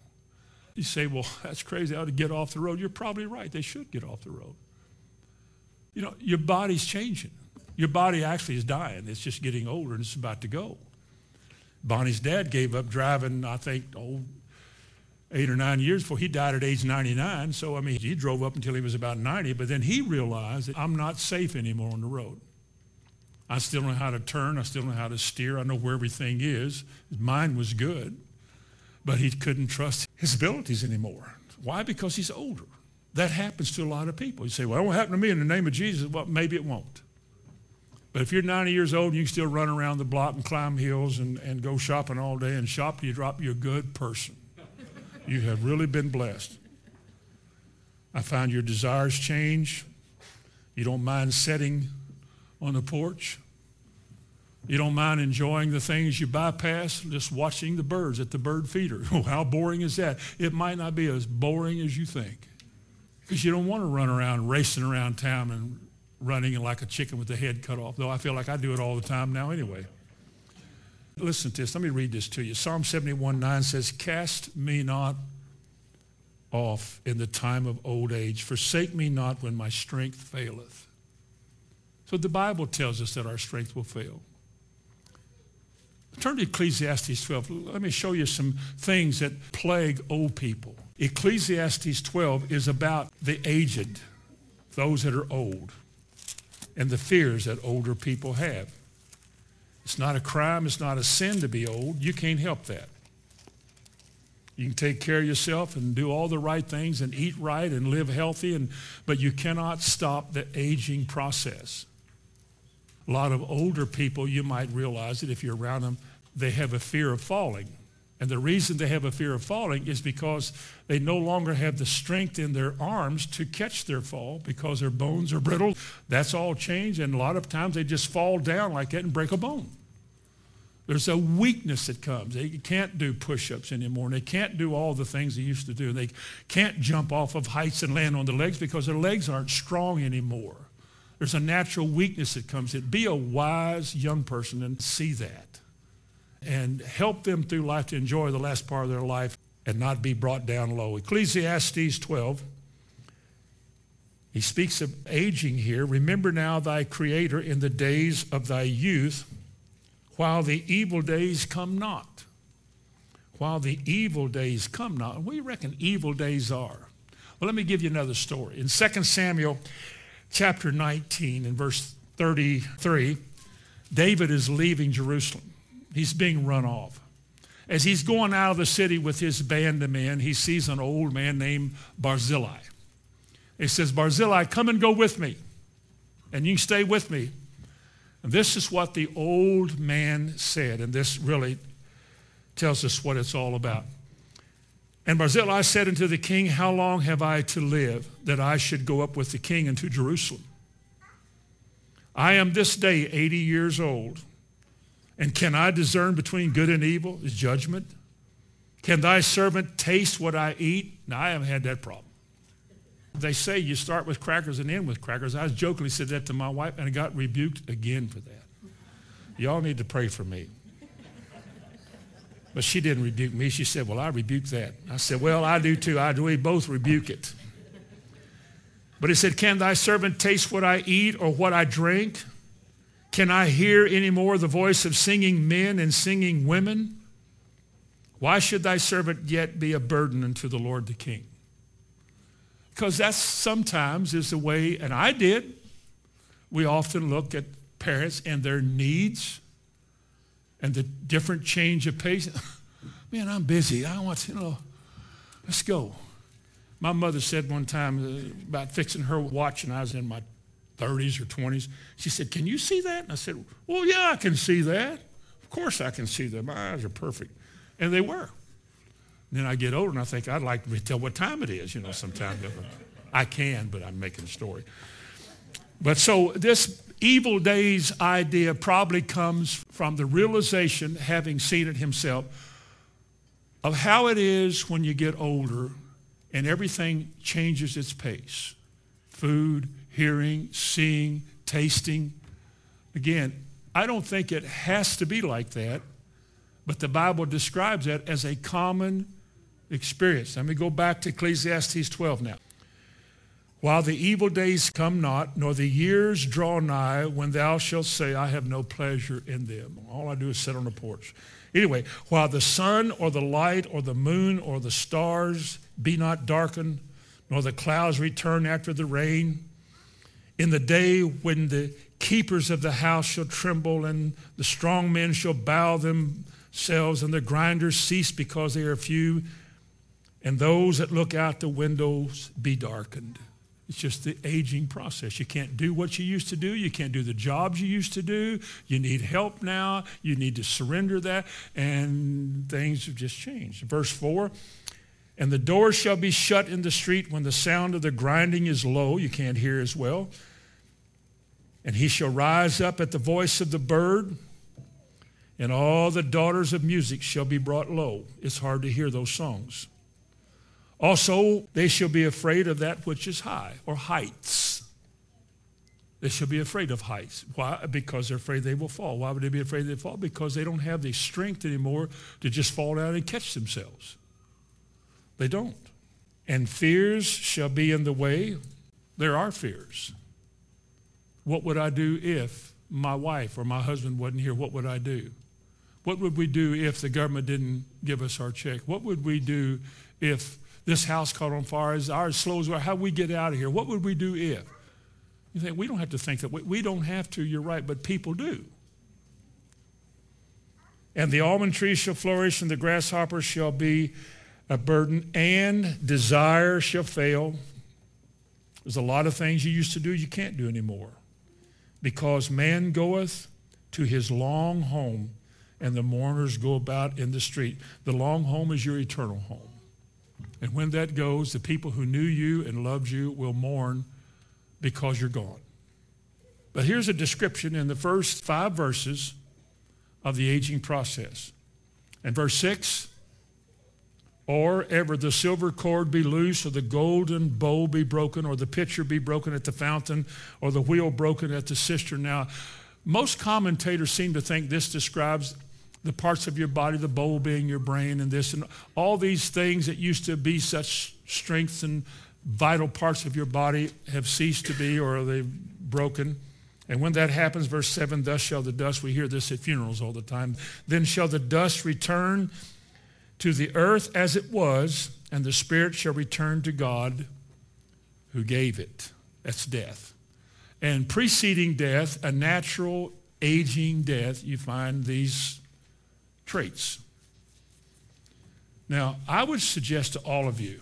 you say, well, that's crazy. I ought to get off the road. You're probably right. They should get off the road. You know, your body's changing. Your body actually is dying. It's just getting older and it's about to go. Bonnie's dad gave up driving, I think, oh, eight or nine years before he died at age 99. So, I mean, he drove up until he was about 90, but then he realized that I'm not safe anymore on the road. I still know how to turn. I still know how to steer. I know where everything is. His mind was good, but he couldn't trust his abilities anymore. Why? Because he's older. That happens to a lot of people. You say, well, it won't happen to me in the name of Jesus. Well, maybe it won't. But if you're 90 years old and you can still run around the block and climb hills and, and go shopping all day and shop, you drop, you're a good person. You have really been blessed. I find your desires change. You don't mind sitting on the porch. You don't mind enjoying the things you bypass, just watching the birds at the bird feeder. How boring is that? It might not be as boring as you think. Because you don't want to run around racing around town and running like a chicken with the head cut off, though I feel like I do it all the time now anyway. Listen to this. Let me read this to you. Psalm 71, 9 says, Cast me not off in the time of old age. Forsake me not when my strength faileth. So the Bible tells us that our strength will fail. Turn to Ecclesiastes 12. Let me show you some things that plague old people. Ecclesiastes 12 is about the aged, those that are old, and the fears that older people have. It's not a crime, it's not a sin to be old. You can't help that. You can take care of yourself and do all the right things and eat right and live healthy, and, but you cannot stop the aging process. A lot of older people, you might realize it if you're around them, they have a fear of falling. And the reason they have a fear of falling is because they no longer have the strength in their arms to catch their fall because their bones are brittle. That's all changed. And a lot of times they just fall down like that and break a bone. There's a weakness that comes. They can't do push-ups anymore. And they can't do all the things they used to do. And they can't jump off of heights and land on their legs because their legs aren't strong anymore. There's a natural weakness that comes in. Be a wise young person and see that. And help them through life to enjoy the last part of their life and not be brought down low. Ecclesiastes 12, he speaks of aging here. Remember now thy creator in the days of thy youth, while the evil days come not. While the evil days come not. What do you reckon evil days are? Well, let me give you another story. In 2 Samuel chapter 19 and verse 33, David is leaving Jerusalem. He's being run off. As he's going out of the city with his band of men, he sees an old man named Barzillai. He says, Barzillai, come and go with me, and you stay with me. And this is what the old man said, and this really tells us what it's all about. And Barzillai said unto the king, How long have I to live that I should go up with the king into Jerusalem? I am this day 80 years old. And can I discern between good and evil? Is judgment? Can thy servant taste what I eat? Now, I haven't had that problem. They say you start with crackers and end with crackers. I jokingly said that to my wife, and I got rebuked again for that. Y'all need to pray for me. But she didn't rebuke me. She said, Well, I rebuke that. I said, Well, I do too. I do. We both rebuke it. But he said, Can thy servant taste what I eat or what I drink? Can I hear any more the voice of singing men and singing women? Why should thy servant yet be a burden unto the Lord the King? Because that sometimes is the way, and I did. We often look at parents and their needs and the different change of pace. Man, I'm busy. I want to, you know, let's go. My mother said one time about fixing her watch, and I was in my 30s or 20s. She said, Can you see that? And I said, Well, yeah, I can see that. Of course I can see that. My eyes are perfect. And they were. And then I get older and I think I'd like to tell what time it is, you know, sometimes. I can, but I'm making a story. But so this evil days idea probably comes from the realization, having seen it himself, of how it is when you get older and everything changes its pace. Food, hearing, seeing, tasting. Again, I don't think it has to be like that, but the Bible describes that as a common experience. Let me go back to Ecclesiastes 12 now. while the evil days come not, nor the years draw nigh, when thou shalt say, I have no pleasure in them. All I do is sit on the porch. Anyway, while the sun or the light or the moon or the stars be not darkened, nor the clouds return after the rain, in the day when the keepers of the house shall tremble, and the strong men shall bow themselves, and the grinders cease because they are few, and those that look out the windows be darkened. It's just the aging process. You can't do what you used to do. You can't do the jobs you used to do. You need help now. You need to surrender that. And things have just changed. Verse 4 And the doors shall be shut in the street when the sound of the grinding is low. You can't hear as well. And he shall rise up at the voice of the bird, and all the daughters of music shall be brought low. It's hard to hear those songs. Also, they shall be afraid of that which is high, or heights. They shall be afraid of heights. Why? Because they're afraid they will fall. Why would they be afraid they fall? Because they don't have the strength anymore to just fall down and catch themselves. They don't. And fears shall be in the way. There are fears. What would I do if my wife or my husband wasn't here? What would I do? What would we do if the government didn't give us our check? What would we do if this house caught on fire, as ours slow as we are, how we get out of here? What would we do if? You think, we don't have to think that. We don't have to, you're right, but people do. And the almond tree shall flourish, and the grasshopper shall be a burden, and desire shall fail. There's a lot of things you used to do you can't do anymore. Because man goeth to his long home, and the mourners go about in the street. The long home is your eternal home. And when that goes, the people who knew you and loved you will mourn because you're gone. But here's a description in the first five verses of the aging process. In verse 6, or ever the silver cord be loose, or the golden bowl be broken, or the pitcher be broken at the fountain, or the wheel broken at the cistern. Now, most commentators seem to think this describes the parts of your body, the bowl being your brain, and this, and all these things that used to be such strength and vital parts of your body have ceased to be or they've broken. And when that happens, verse 7, thus shall the dust, we hear this at funerals all the time, then shall the dust return to the earth as it was, and the spirit shall return to God who gave it. That's death. And preceding death, a natural aging death, you find these traits. Now, I would suggest to all of you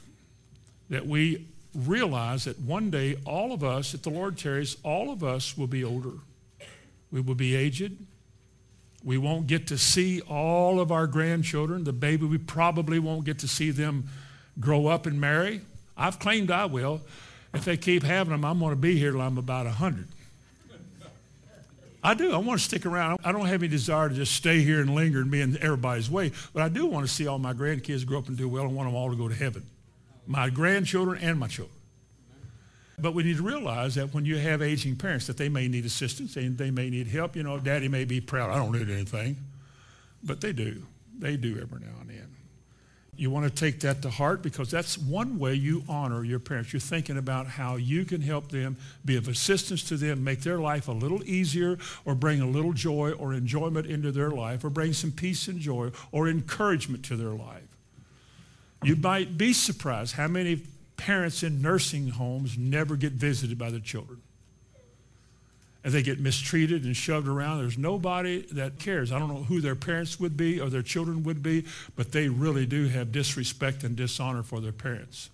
that we realize that one day all of us, if the Lord tarries, all of us will be older. We will be aged. We won't get to see all of our grandchildren. The baby, we probably won't get to see them grow up and marry. I've claimed I will. If they keep having them, I'm going to be here till I'm about 100. I do. I want to stick around. I don't have any desire to just stay here and linger and be in everybody's way, but I do want to see all my grandkids grow up and do well and want them all to go to heaven. My grandchildren and my children. But we need to realize that when you have aging parents, that they may need assistance and they may need help. You know, daddy may be proud, I don't need anything. But they do. They do every now and then. You want to take that to heart because that's one way you honor your parents. You're thinking about how you can help them, be of assistance to them, make their life a little easier, or bring a little joy or enjoyment into their life, or bring some peace and joy or encouragement to their life. You might be surprised how many parents in nursing homes never get visited by their children and they get mistreated and shoved around. There's nobody that cares. I don't know who their parents would be or their children would be, but they really do have disrespect and dishonor for their parents.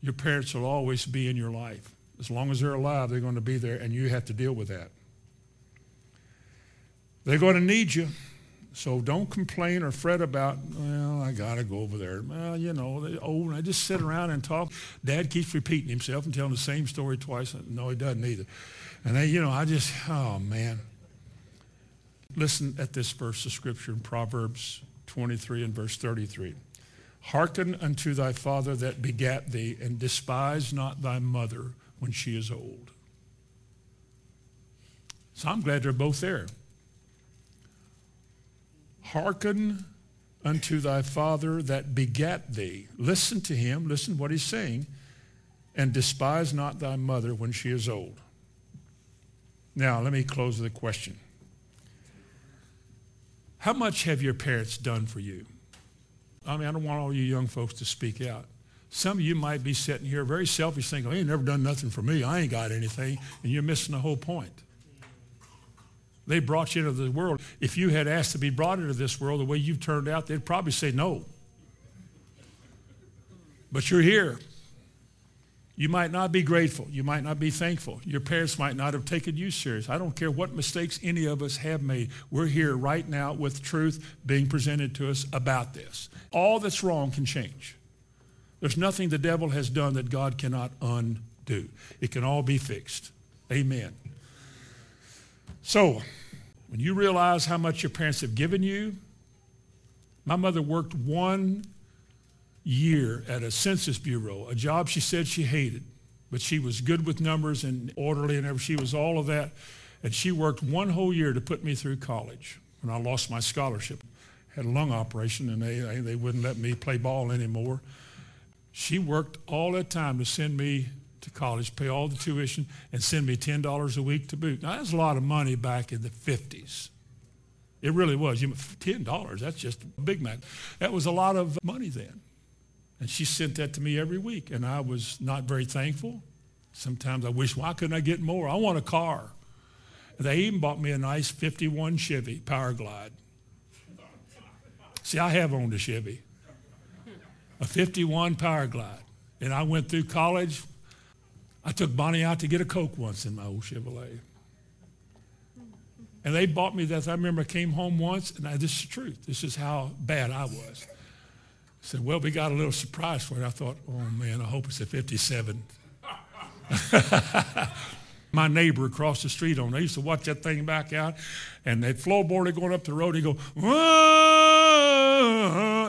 Your parents will always be in your life. As long as they're alive, they're going to be there, and you have to deal with that. They're going to need you. So don't complain or fret about, well, I got to go over there. Well, you know, they old. I just sit around and talk. Dad keeps repeating himself and telling the same story twice. No, he doesn't either. And they, you know, I just, oh man. Listen at this verse of scripture in Proverbs 23 and verse 33. Hearken unto thy father that begat thee, and despise not thy mother when she is old. So I'm glad they're both there. Hearken unto thy father that begat thee. Listen to him. Listen what he's saying and despise not thy mother when she is old. Now, let me close with a question. How much have your parents done for you? I mean, I don't want all you young folks to speak out. Some of you might be sitting here very selfish thinking, they ain't never done nothing for me. I ain't got anything. And you're missing the whole point. They brought you into the world. If you had asked to be brought into this world the way you've turned out, they'd probably say no. But you're here. You might not be grateful. You might not be thankful. Your parents might not have taken you serious. I don't care what mistakes any of us have made. We're here right now with truth being presented to us about this. All that's wrong can change. There's nothing the devil has done that God cannot undo. It can all be fixed. Amen. So, when you realize how much your parents have given you, my mother worked one year at a census bureau, a job she said she hated, but she was good with numbers and orderly and everything. She was all of that. And she worked one whole year to put me through college when I lost my scholarship. Had a lung operation and they, they wouldn't let me play ball anymore. She worked all that time to send me to college, pay all the tuition, and send me $10 a week to boot. Now, that's a lot of money back in the 50s. It really was. You, $10, that's just a Big Mac. That was a lot of money then. And she sent that to me every week, and I was not very thankful. Sometimes I wish, why couldn't I get more? I want a car. They even bought me a nice 51 Chevy Power Glide. See, I have owned a Chevy, a 51 Power Glide. And I went through college. I took Bonnie out to get a Coke once in my old Chevrolet. And they bought me that. I remember I came home once, and I, this is the truth. This is how bad I was I said, well, we got a little surprise for you. I thought, oh man, I hope it's a 57. My neighbor across the street on, I used to watch that thing back out, and that floorboard going up the road, he'd go, Whoa!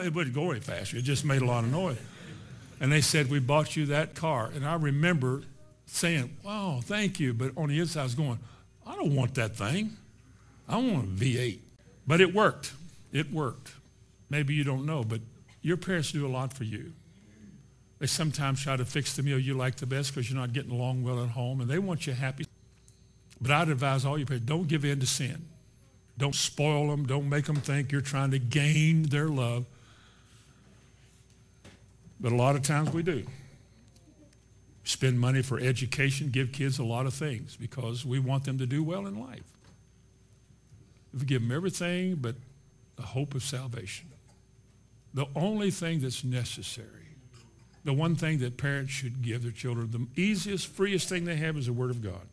it wouldn't go any faster. It just made a lot of noise. And they said, we bought you that car. And I remember saying, wow, thank you. But on the inside, I was going, I don't want that thing. I want a V8. But it worked. It worked. Maybe you don't know, but your parents do a lot for you. They sometimes try to fix the meal you like the best because you're not getting along well at home, and they want you happy. But I'd advise all your parents, don't give in to sin. Don't spoil them. Don't make them think you're trying to gain their love. But a lot of times we do. Spend money for education, give kids a lot of things because we want them to do well in life. We give them everything but the hope of salvation. The only thing that's necessary, the one thing that parents should give their children, the easiest, freest thing they have is the Word of God.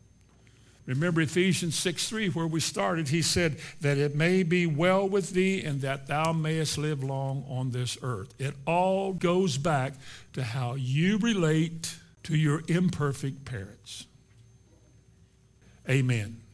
Remember Ephesians 6 3, where we started, he said, that it may be well with thee and that thou mayest live long on this earth. It all goes back to how you relate to your imperfect parents. Amen.